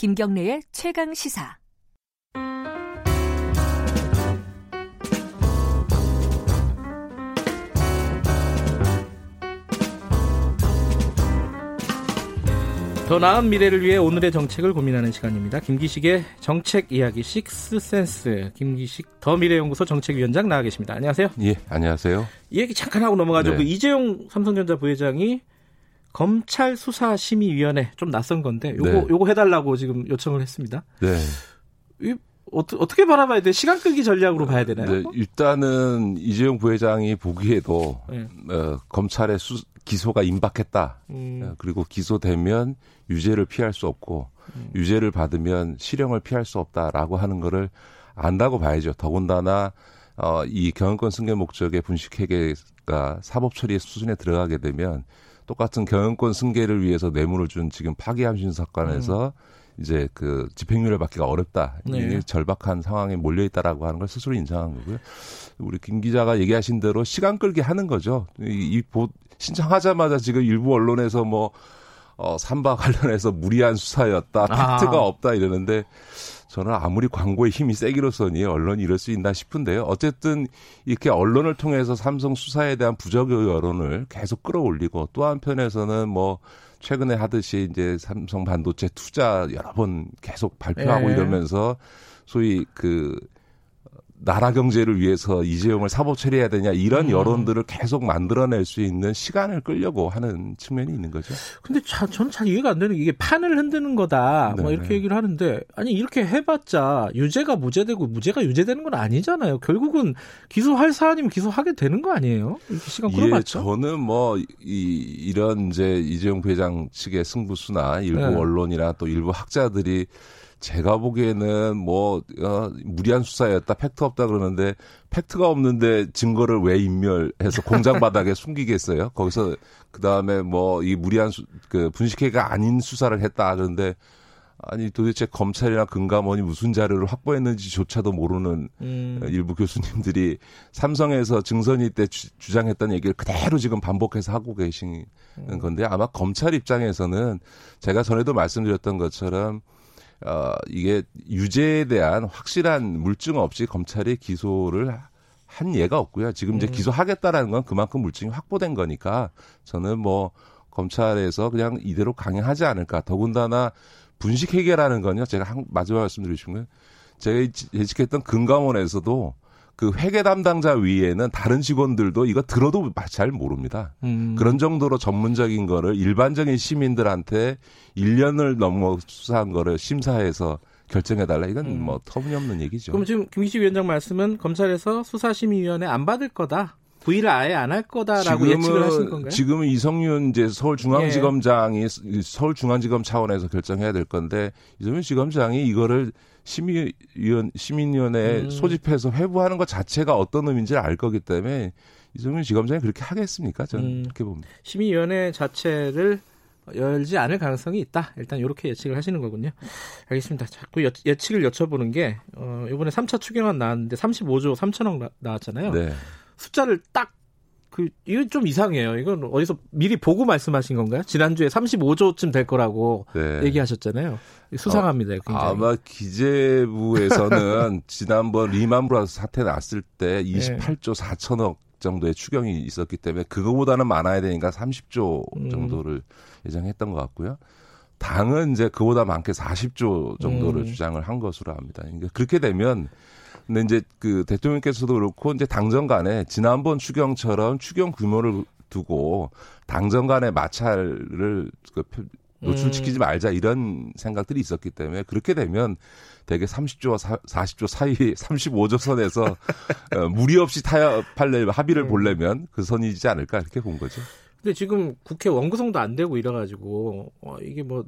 김경래의 최강 시사. 더 나은 미래를 위해 오늘의 정책을 고민하는 시간입니다. 김기식의 정책 이야기 식스센스 김기식 더 미래연구소 정책위원장 나와 계십니다. 안녕하세요. 예, 안녕하세요. 이 얘기 잠깐 하고 넘어가죠. 네. 그 이재용 삼성전자 부회장이 검찰 수사 심의 위원회 좀 낯선 건데 요거 네. 요거 해 달라고 지금 요청을 했습니다. 네. 이 어떻게 어떻게 바라봐야 돼? 시간 끌기 전략으로 봐야 되나요? 네, 일단은 이재용 부회장이 보기에도 네. 어, 검찰의 수, 기소가 임박했다. 음, 어, 그리고 기소되면 유죄를 피할 수 없고 음. 유죄를 받으면 실형을 피할 수 없다라고 하는 거를 안다고 봐야죠. 더군다나 어, 이 경영권 승계 목적의 분식회계가 사법 처리 수준에 들어가게 되면 똑같은 경영권 승계를 위해서 뇌물을 준 지금 파기함신 사건에서 이제 그 집행유예를 받기가 어렵다. 네. 이게 절박한 상황에 몰려 있다라고 하는 걸 스스로 인정한 거고요. 우리 김 기자가 얘기하신 대로 시간 끌기 하는 거죠. 이, 이 보, 신청하자마자 지금 일부 언론에서 뭐 어, 삼바 관련해서 무리한 수사였다, 아. 팩트가 없다 이러는데 저는 아무리 광고의 힘이 세기로서니 언론이 이럴 수 있나 싶은데요. 어쨌든 이렇게 언론을 통해서 삼성 수사에 대한 부적 여론을 계속 끌어올리고 또 한편에서는 뭐 최근에 하듯이 이제 삼성 반도체 투자 여러 번 계속 발표하고 예. 이러면서 소위 그 나라 경제를 위해서 이재용을 사법 처리해야 되냐 이런 음. 여론들을 계속 만들어낼 수 있는 시간을 끌려고 하는 측면이 있는 거죠. 근데 자, 저는 잘 이해가 안 되는 게 이게 판을 흔드는 거다. 뭐 네네. 이렇게 얘기를 하는데 아니 이렇게 해봤자 유죄가 무죄되고 무죄가 유죄되는 건 아니잖아요. 결국은 기소할 사안이면 기소하게 되는 거 아니에요? 이렇게 시간 예, 끌어봤죠. 저는 뭐 이, 이런 이제 이재용 회장 측의 승부수나 일부 네. 언론이나 또 일부 학자들이 제가 보기에는 뭐 어, 무리한 수사였다, 팩트 없다 그러는데 팩트가 없는데 증거를 왜 인멸해서 공장 바닥에 숨기겠어요? 거기서 그 다음에 뭐 이 무리한 수, 그 분식회가 아닌 수사를 했다 그러는데 아니 도대체 검찰이나 금감원이 무슨 자료를 확보했는지조차도 모르는 음, 일부 교수님들이 삼성에서 증선이 때 주, 주장했던 얘기를 그대로 지금 반복해서 하고 계시는 건데 아마 검찰 입장에서는 제가 전에도 말씀드렸던 것처럼 어 이게 유죄에 대한 확실한 물증 없이 검찰이 기소를 한 예가 없고요. 지금 이제 음. 기소하겠다라는 건 그만큼 물증이 확보된 거니까 저는 뭐 검찰에서 그냥 이대로 강행하지 않을까. 더군다나 분식 회계라는 건요. 제가 한, 마지막 말씀드리신 거예요. 제가 예측했던 금감원에서도 그 회계 담당자 위에는 다른 직원들도 이거 들어도 잘 모릅니다. 음. 그런 정도로 전문적인 거를 일반적인 시민들한테 1년을 넘어 수사한 거를 심사해서 결정해달라. 이건 음. 뭐 터무니없는 얘기죠. 그럼 지금 김기식 위원장 말씀은 검찰에서 수사심의위원회 안 받을 거다. 부의를 아예 안 할 거다라고 예측을 하신 건가요? 지금은 이성윤 이제 서울중앙지검장이 서울중앙지검 차원에서 결정해야 될 건데 이성윤 지검장이 이거를 심의위원 시민위원회에 음. 소집해서 회부하는 것 자체가 어떤 의미인지를 알 거기 때문에 이성윤 지검장이 그렇게 하겠습니까? 저는 음. 그렇게 봅니다. 심의위원회 자체를 열지 않을 가능성이 있다. 일단 이렇게 예측을 하시는 거군요. 알겠습니다. 자꾸 여- 예측을 여쭤보는 게 어, 이번에 3차 추경안 나왔는데 35조 3천억 나, 나왔잖아요. 네. 숫자를 딱 그 이건 좀 이상해요. 이건 어디서 미리 보고 말씀하신 건가요? 지난주에 35조쯤 될 거라고 네. 얘기하셨잖아요. 수상합니다. 굉장히. 아마 기재부에서는 지난번 리만 브라더스 사태 났을 때 28조 4천억 정도의 추경이 있었기 때문에 그거보다는 많아야 되니까 30조 음. 정도를 예정했던 것 같고요. 당은 이제 그보다 많게 40조 정도를 음. 주장을 한 것으로 압니다. 그러니까 그렇게 되면 근데 이제 그 대통령께서도 그렇고 이제 당정 간에 지난번 추경처럼 추경 규모를 두고 당정 간의 마찰을 그 표- 노출시키지 말자 이런 생각들이 있었기 때문에 그렇게 되면 대개 30조와 40조 사이 35조 선에서 어, 무리 없이 타협할래 합의를 음. 보려면 그 선이지 않을까 이렇게 본 거죠. 근데 지금 국회 원구성도 안 되고 이래가지고 어, 이게 뭐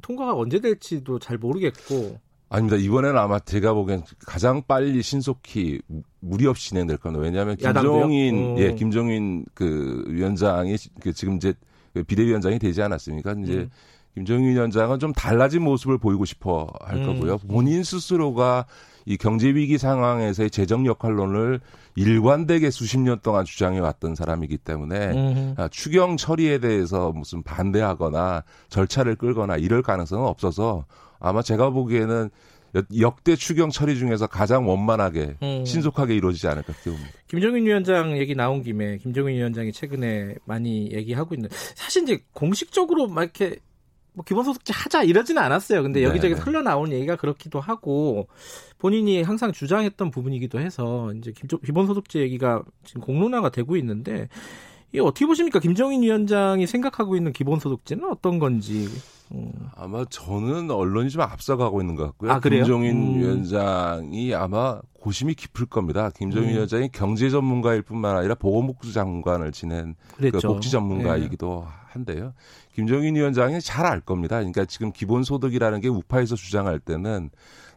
통과가 언제 될지도 잘 모르겠고 아닙니다. 이번에는 아마 제가 보기엔 가장 빨리 신속히 무- 무리 없이 진행될 겁니다. 왜냐하면? 김종인 어. 예 김종인 그 위원장이 그 지금 이제 그 비대위원장이 되지 않았습니까? 이제 음. 김정인 위원장은 좀 달라진 모습을 보이고 싶어 할 음. 거고요. 본인 스스로가 이 경제 위기 상황에서의 재정 역할론을 일관되게 수십 년 동안 주장해 왔던 사람이기 때문에 음흠. 추경 처리에 대해서 무슨 반대하거나 절차를 끌거나 이럴 가능성은 없어서 아마 제가 보기에는 역대 추경 처리 중에서 가장 원만하게 음. 신속하게 이루어지지 않을까 기대봅니다. 김정인 위원장 얘기 나온 김에 김정인 위원장이 최근에 많이 얘기하고 있는 사실 이제 공식적으로 막 이렇게 뭐 기본소득제 하자 이러지는 않았어요. 근데 여기저기 네. 흘러 나오는 얘기가 그렇기도 하고 본인이 항상 주장했던 부분이기도 해서 이제 기본소득제 얘기가 지금 공론화가 되고 있는데 이 어떻게 보십니까? 김정인 위원장이 생각하고 있는 기본소득제는 어떤 건지. 음. 아마 저는 언론이 좀 앞서가고 있는 것 같고요. 아, 김정인 음. 위원장이 아마 고심이 깊을 겁니다. 김정인 음. 위원장이 경제 전문가일 뿐만 아니라 보건복지 장관을 지낸 그 복지 전문가이기도 네. 한데요. 김정인 위원장이 잘 알 겁니다. 그러니까 지금 기본소득이라는 게 우파에서 주장할 때는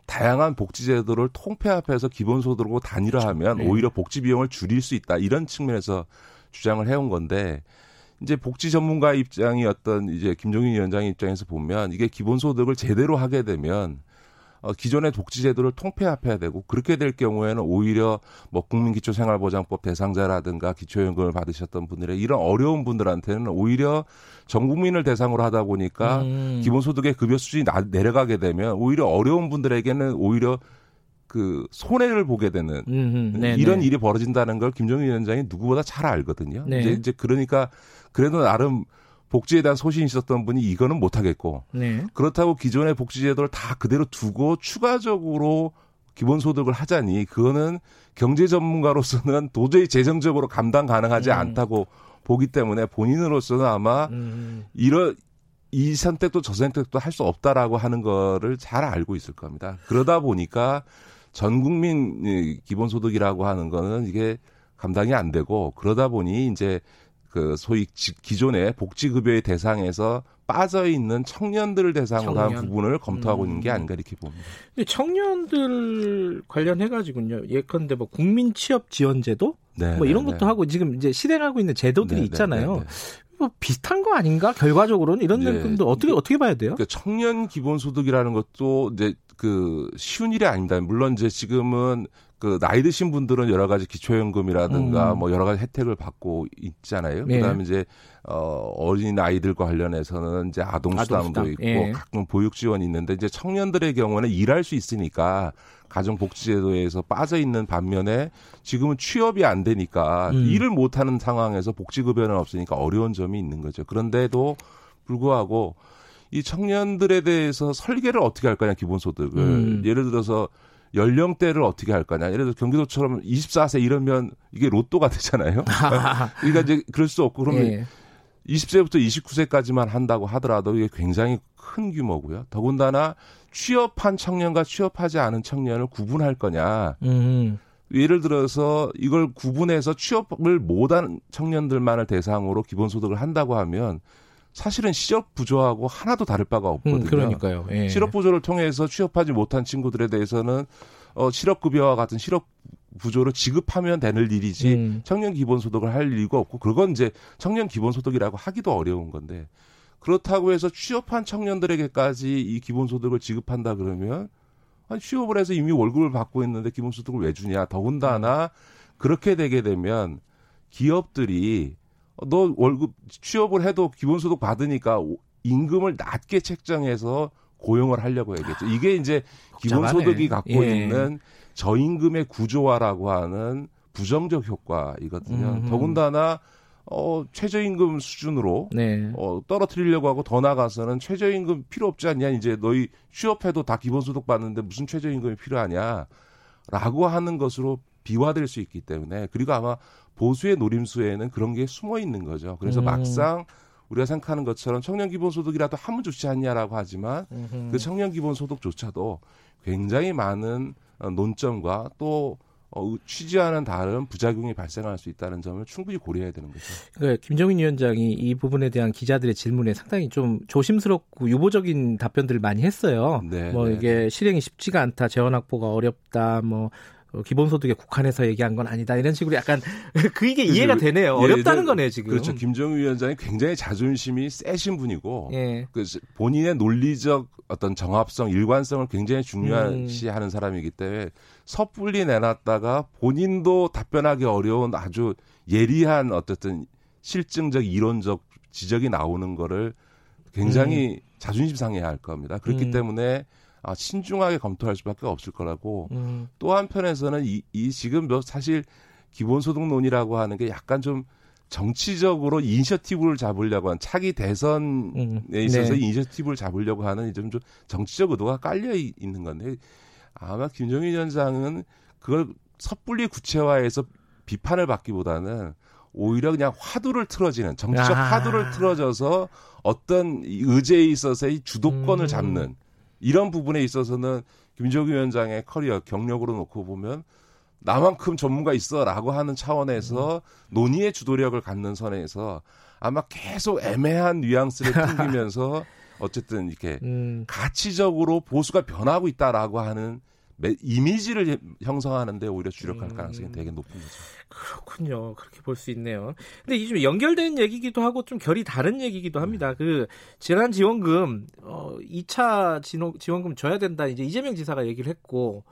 다양한 복지 제도를 통폐합해서 기본소득으로 단일화하면 네. 오히려 복지 비용을 줄일 수 있다 이런 측면에서 주장을 해온 건데 이제 복지 전문가 입장이었던 이제 김종인 위원장 입장에서 보면 이게 기본소득을 제대로 하게 되면 어, 기존의 독지제도를 통폐합해야 되고 그렇게 될 경우에는 오히려 뭐 국민기초생활보장법 대상자라든가 기초연금을 받으셨던 분들의 이런 어려운 분들한테는 오히려 전 국민을 대상으로 하다 보니까 음. 기본소득의 급여 수준이 나, 내려가게 되면 오히려 어려운 분들에게는 오히려 그 손해를 보게 되는 음흠, 이런 일이 벌어진다는 걸 김정일 위원장이 누구보다 잘 알거든요. 네. 이제, 이제 그러니까 그래도 나름 복지에 대한 소신이 있었던 분이 이거는 못하겠고 네. 그렇다고 기존의 복지제도를 다 그대로 두고 추가적으로 기본소득을 하자니 그거는 경제 전문가로서는 도저히 재정적으로 감당 가능하지 음. 않다고 보기 때문에 본인으로서는 아마 음. 이런 이 선택도 저 선택도 할 수 없다라고 하는 거를 잘 알고 있을 겁니다. 그러다 보니까 전 국민 기본소득이라고 하는 거는 이게 감당이 안 되고 그러다 보니 이제 그 소위 기존의 복지급여의 대상에서 빠져 있는 청년들을 대상으로 청년. 한 부분을 검토하고 음. 있는 게 음. 아닌가 이렇게 봅니다. 근데 청년들 관련해 가지고요. 예컨대 뭐 국민 취업 지원 제도 네, 뭐 이런 네, 것도 네. 하고 지금 이제 실행하고 있는 제도들이 네, 네 있잖아요. 뭐 비슷한 거 아닌가? 결과적으로는 이런 내용도 어떻게 어떻게 봐야 돼요? 그러니까 청년 기본소득이라는 것도 이제 그 쉬운 일이 아닙니다. 물론 이제 지금은 그 나이 드신 분들은 여러 가지 기초연금이라든가 음. 뭐 여러 가지 혜택을 받고 있잖아요. 네. 그다음에 이제 어 어린 아이들과 관련해서는 이제 아동 수당도 있고 예. 가끔 보육 지원이 있는데 이제 청년들의 경우는 일할 수 있으니까 가정복지제도에서 빠져 있는 반면에 지금은 취업이 안 되니까 음. 일을 못 하는 상황에서 복지급여는 없으니까 어려운 점이 있는 거죠. 그런데도 불구하고 이 청년들에 대해서 설계를 어떻게 할 거냐 기본소득을 음. 예를 들어서 연령대를 어떻게 할 거냐. 예를 들어 경기도처럼 24세 이러면 이게 로또가 되잖아요. 그러니까 이제 그럴 수 없고 그러면 예. 20세부터 29세까지만 한다고 하더라도 이게 굉장히 큰 규모고요. 더군다나 취업한 청년과 취업하지 않은 청년을 구분할 거냐. 음. 예를 들어서 이걸 구분해서 취업을 못한 청년들만을 대상으로 기본소득을 한다고 하면 사실은 실업 부조하고 하나도 다를 바가 없거든요. 음, 그러니까요. 예. 실업 부조를 통해서 취업하지 못한 친구들에 대해서는 어 실업 급여와 같은 실업 부조를 지급하면 되는 일이지 음. 청년 기본소득을 할 이유가 없고 그건 이제 청년 기본소득이라고 하기도 어려운 건데 그렇다고 해서 취업한 청년들에게까지 이 기본소득을 지급한다 그러면 아니 취업을 해서 이미 월급을 받고 있는데 기본소득을 왜 주냐 더군다나 그렇게 되게 되면 기업들이 너 월급 취업을 해도 기본소득 받으니까 임금을 낮게 책정해서 고용을 하려고 해야겠죠. 이게 이제 기본소득이 갖고 예. 있는 저임금의 구조화라고 하는 부정적 효과이거든요. 음흠. 더군다나 어 최저임금 수준으로 네. 어 떨어뜨리려고 하고 더 나가서는 최저임금 필요 없지 않냐 이제 너희 취업해도 다 기본소득 받는데 무슨 최저임금이 필요하냐라고 하는 것으로 비화될 수 있기 때문에 그리고 아마 보수의 노림수에는 그런 게 숨어 있는 거죠. 그래서 음. 막상 우리가 생각하는 것처럼 청년 기본 소득이라도 하면 좋지 않냐라고 하지만 음흠. 그 청년 기본 소득조차도 굉장히 많은 어, 논점과 또 어, 취지와는 다른 부작용이 발생할 수 있다는 점을 충분히 고려해야 되는 거죠. 그러니까 김정인 위원장이 이 부분에 대한 기자들의 질문에 상당히 좀 조심스럽고 유보적인 답변들을 많이 했어요. 네, 뭐 네. 이게 실행이 쉽지가 않다, 재원 확보가 어렵다, 뭐 어, 기본소득에 국한해서 얘기한 건 아니다 이런 식으로 약간 그 이게 이해가 되네요. 예, 어렵다는 거네요 지금. 그렇죠. 김정은 위원장이 굉장히 자존심이 세신 분이고 예. 그 본인의 논리적 어떤 정합성, 일관성을 굉장히 중요시하는 음. 사람이기 때문에 섣불리 내놨다가 본인도 답변하기 어려운 아주 예리한 어쨌든 실증적 이론적 지적이 나오는 거를 굉장히 음. 자존심 상해야 할 겁니다. 그렇기 음. 때문에 아, 신중하게 검토할 수밖에 없을 거라고 음. 또 한편에서는 이, 이 지금 뭐 사실 기본소득론이라고 하는 게 약간 좀 정치적으로 이니셔티브를 잡으려고 하는 차기 대선에 음. 있어서 네. 이니셔티브를 잡으려고 하는 좀, 좀 정치적 의도가 깔려 있는 건데 아마 김정일 위원장은 그걸 섣불리 구체화해서 비판을 받기보다는 오히려 그냥 화두를 틀어지는 정치적 아. 화두를 틀어져서 어떤 의제에 있어서의 주도권을 음. 잡는 이런 부분에 있어서는 김정일 위원장의 커리어 경력으로 놓고 보면 나만큼 전문가 있어라고 하는 차원에서 음. 논의의 주도력을 갖는 선에서 아마 계속 애매한 뉘앙스를 풍기면서 어쨌든 이렇게 음. 가치적으로 보수가 변하고 있다라고 하는 이미지를 형성하는데 오히려 주력할 음. 가능성이 되게 높은 거죠. 그렇군요. 그렇게 볼 수 있네요. 근데 이게 좀 연결된 얘기기도 하고 좀 결이 다른 얘기기도 합니다. 네. 그 재난 지원금 어 2차 지원금 줘야 된다. 이제 이재명 지사가 얘기를 했고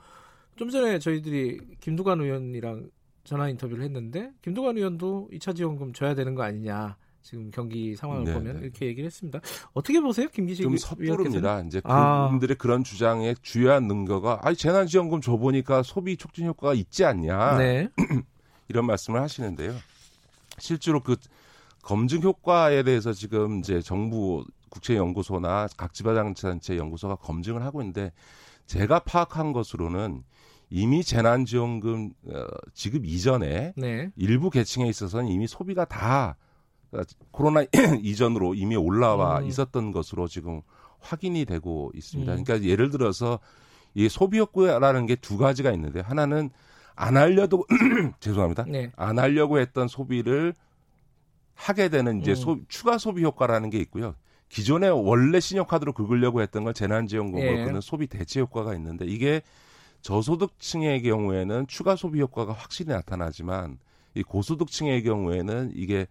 좀 전에 저희들이 김두관 의원이랑 전화 인터뷰를 했는데 김두관 의원도 2차 지원금 줘야 되는 거 아니냐. 지금 경기 상황을 네 보면 네. 이렇게 얘기를 했습니다. 어떻게 보세요, 김기식 좀 섣부릅니다. 이제 아. 그분들의 그런 주장의 주요한 능거가 아니 재난지원금 줘 보니까 소비 촉진 효과가 있지 않냐 네. 이런 말씀을 하시는데요. 실제로 그 검증 효과에 대해서 지금 이제 정부 국제연구소나 각 지방자치단체 연구소가 검증을 하고 있는데 제가 파악한 것으로는 이미 재난지원금 어, 지급 이전에 네. 일부 계층에 있어서는 이미 소비가 다 그러니까 코로나 이전으로 이미 올라와 음. 있었던 것으로 지금 확인이 되고 있습니다. 음. 그러니까 예를 들어서 이 소비 욕구라는 게 두 가지가 있는데 하나는 안 하려도 죄송합니다. 네. 안 하려고 했던 소비를 하게 되는 이제 음. 소, 추가 소비 효과라는 게 있고요. 기존에 원래 신용카드로 긁으려고 했던 걸 재난지원금으로 예. 끄는 소비 대체 효과가 있는데 이게 저소득층의 경우에는 추가 소비 효과가 확실히 나타나지만 이 고소득층의 경우에는 이게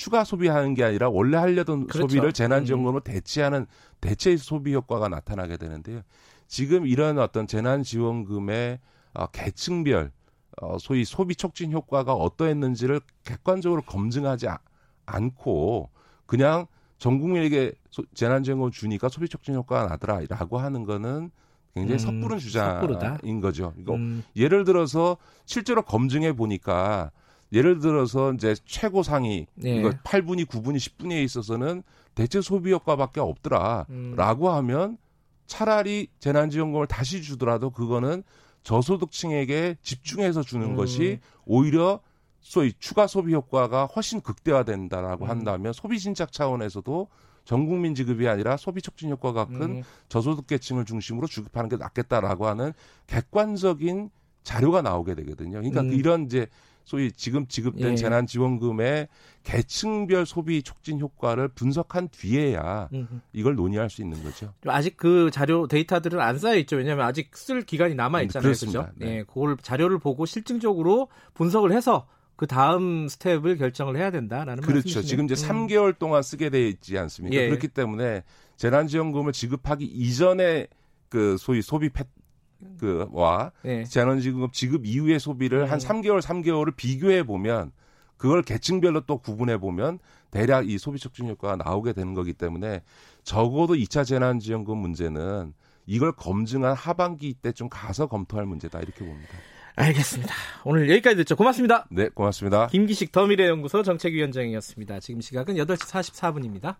추가 소비하는 게 아니라 원래 하려던 그렇죠. 소비를 재난지원금으로 음. 대체하는 대체 소비 효과가 나타나게 되는데요. 지금 이런 어떤 재난지원금의 어, 계층별 어, 소위 소비 촉진 효과가 어떠했는지를 객관적으로 검증하지 아, 않고 그냥 전 국민에게 소, 재난지원금 주니까 소비 촉진 효과가 나더라라고 하는 거는 굉장히 음, 섣부른 주장인 섣부르다? 거죠. 이거 음. 예를 들어서 실제로 검증해 보니까 예를 들어서 이제 최고 상위 네. 이거 8분위, 9분위, 10분위에 있어서는 대체 소비 효과밖에 없더라라고 음. 하면 차라리 재난지원금을 다시 주더라도 그거는 저소득층에게 집중해서 주는 음. 것이 오히려 소위 추가 소비 효과가 훨씬 극대화된다라고 음. 한다면 소비 진작 차원에서도 전 국민 지급이 아니라 소비 촉진 효과가 큰 음. 저소득 계층을 중심으로 주급하는 게 낫겠다라고 하는 객관적인 자료가 나오게 되거든요. 그러니까 음. 이런 이제 소위 지금 지급된 예. 재난지원금의 계층별 소비 촉진 효과를 분석한 뒤에야 이걸 논의할 수 있는 거죠. 아직 그 자료 데이터들은 안 쌓여 있죠. 왜냐하면 아직 쓸 기간이 남아 있잖아요. 그렇죠? 네. 예, 그걸 자료를 보고 실증적으로 분석을 해서 그 다음 스텝을 결정을 해야 된다라는 그렇죠. 말씀이시네요. 지금 이제 음. 3개월 동안 쓰게 돼 있지 않습니까? 예. 그렇기 때문에 재난지원금을 지급하기 이전에 그 소위 소비 패, 그와 네. 재난지급 지급 이후의 소비를 음. 한 3개월 3개월을 비교해 보면 그걸 계층별로 또 구분해 보면 대략 이 소비 촉진 효과가 나오게 되는 거기 때문에 적어도 2차 재난지원금 문제는 이걸 검증한 하반기 때좀 가서 검토할 문제다 이렇게 봅니다. 알겠습니다. 오늘 여기까지 듣죠. 고맙습니다. 네, 고맙습니다. 김기식 더미래연구소 정책위원장이었습니다. 지금 시각은 8시 44분입니다.